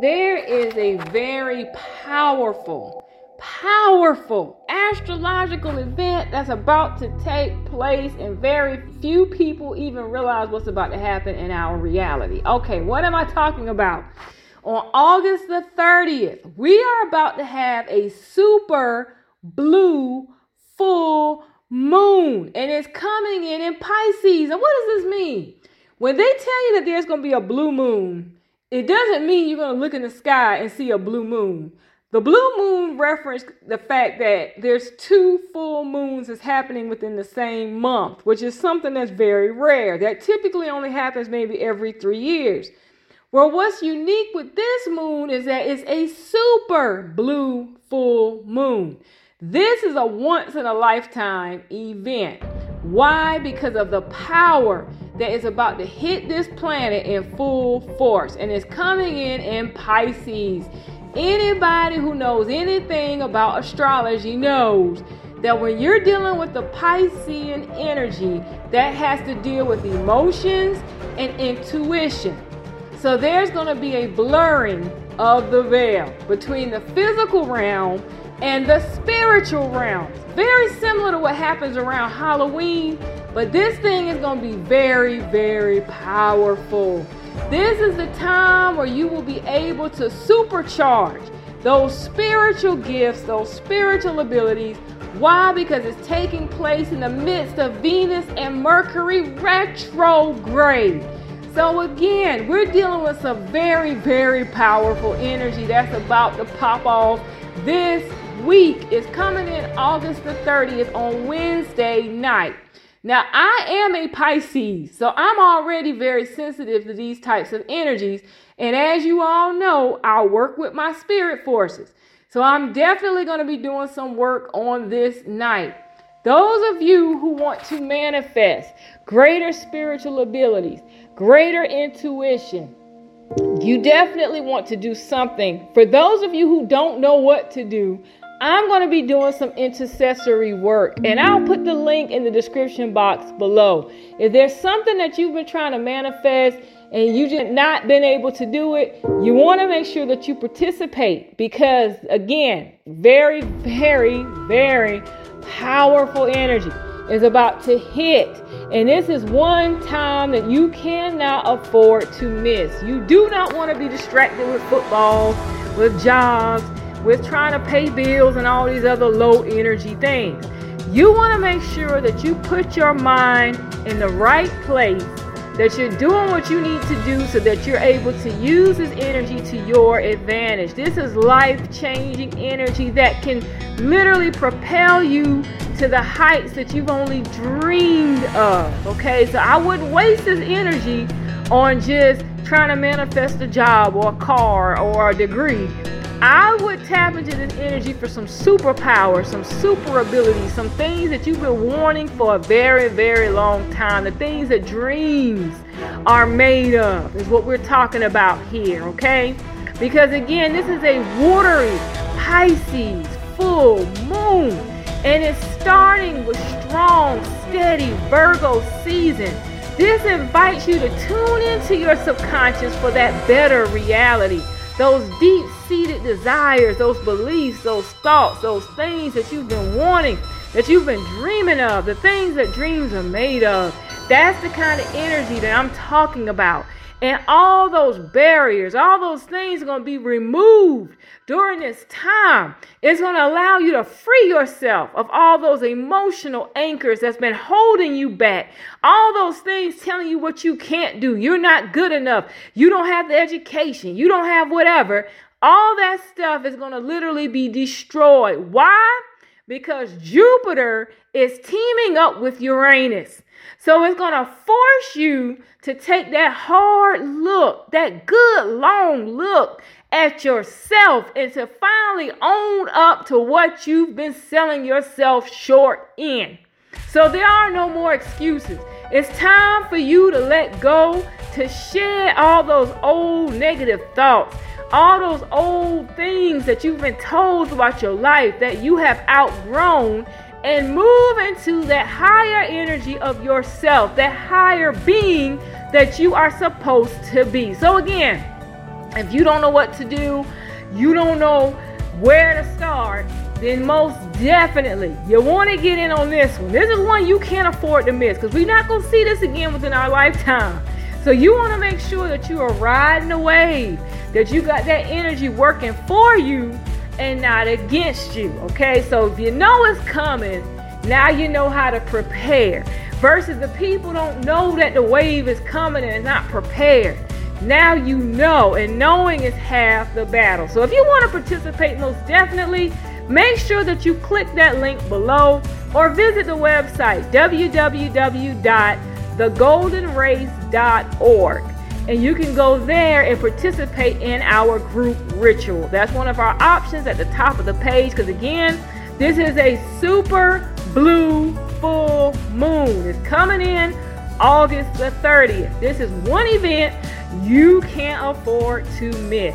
there is a very powerful, powerful astrological event that's about to take place, and very few people even realize what's about to happen in our reality. Okay, what am I talking about? On August the 30th, we are about to have a super blue full moon, and it's coming in in Pisces. And what does this mean? When they tell you that there's going to be a blue moon, it doesn't mean you're going to look in the sky and see a blue moon. The blue moon referenced the fact that there's two full moons that's happening within the same month, which is something that's very rare. That typically only happens maybe every three years. Well, what's unique with this moon is that it's a super blue full moon. This is a once in a lifetime event. Why? Because of the power that is about to hit this planet in full force and it's coming in in Pisces. Anybody who knows anything about astrology knows that when you're dealing with the Piscean energy, that has to deal with emotions and intuition. So there's going to be a blurring of the veil between the physical realm and the spiritual realm. Very similar to what happens around Halloween, but this thing is going to be very, very powerful. This is the time where you will be able to supercharge those spiritual gifts, those spiritual abilities. Why? Because it's taking place in the midst of Venus and Mercury retrograde. So, again, we're dealing with some very, very powerful energy that's about to pop off this week is coming in August the 30th on Wednesday night. Now, I am a Pisces, so I'm already very sensitive to these types of energies. And as you all know, I work with my spirit forces. So I'm definitely going to be doing some work on this night. Those of you who want to manifest greater spiritual abilities, greater intuition, you definitely want to do something. For those of you who don't know what to do, I'm going to be doing some intercessory work, and I'll put the link in the description box below. If there's something that you've been trying to manifest and you just not been able to do it, you want to make sure that you participate because, again, very, very, very powerful energy is about to hit. And this is one time that you cannot afford to miss. You do not want to be distracted with football, with jobs with trying to pay bills and all these other low energy things. You want to make sure that you put your mind in the right place, that you're doing what you need to do so that you're able to use this energy to your advantage. This is life changing energy that can literally propel you to the heights that you've only dreamed of. Okay, so I wouldn't waste this energy on just trying to manifest a job or a car or a degree I would tap into this energy for some superpower, some super abilities, some things that you've been wanting for a very, very long time. The things that dreams are made of is what we're talking about here, okay? Because again, this is a watery Pisces full moon, and it's starting with strong, steady Virgo season. This invites you to tune into your subconscious for that better reality those deep seated desires, those beliefs, those thoughts, those things that you've been wanting, that you've been dreaming of, the things that dreams are made of. That's the kind of energy that I'm talking about. And all those barriers, all those things are going to be removed during this time. It's going to allow you to free yourself of all those emotional anchors that's been holding you back. All those things telling you what you can't do. You're not good enough. You don't have the education. You don't have whatever. All that stuff is going to literally be destroyed. Why? Because Jupiter is teaming up with Uranus. So it's going to force you to take that hard look, that good long look at yourself and to finally own up to what you've been selling yourself short in. So there are no more excuses. It's time for you to let go, to shed all those old negative thoughts, all those old things that you've been told throughout your life that you have outgrown and move into that higher energy of yourself, that higher being that you are supposed to be. So, again, If you don't know what to do, you don't know where to start, then most definitely you want to get in on this one. This is one you can't afford to miss because we're not going to see this again within our lifetime. So you want to make sure that you are riding the wave, that you got that energy working for you and not against you. Okay, so if you know it's coming, now you know how to prepare. Versus the people don't know that the wave is coming and not prepared. Now you know, and knowing is half the battle. So if you want to participate, most definitely make sure that you click that link below or visit the website www.thegoldenrace.org and you can go there and participate in our group ritual. That's one of our options at the top of the page because, again, this is a super blue full moon. It's coming in August the 30th. This is one event you can't afford to miss.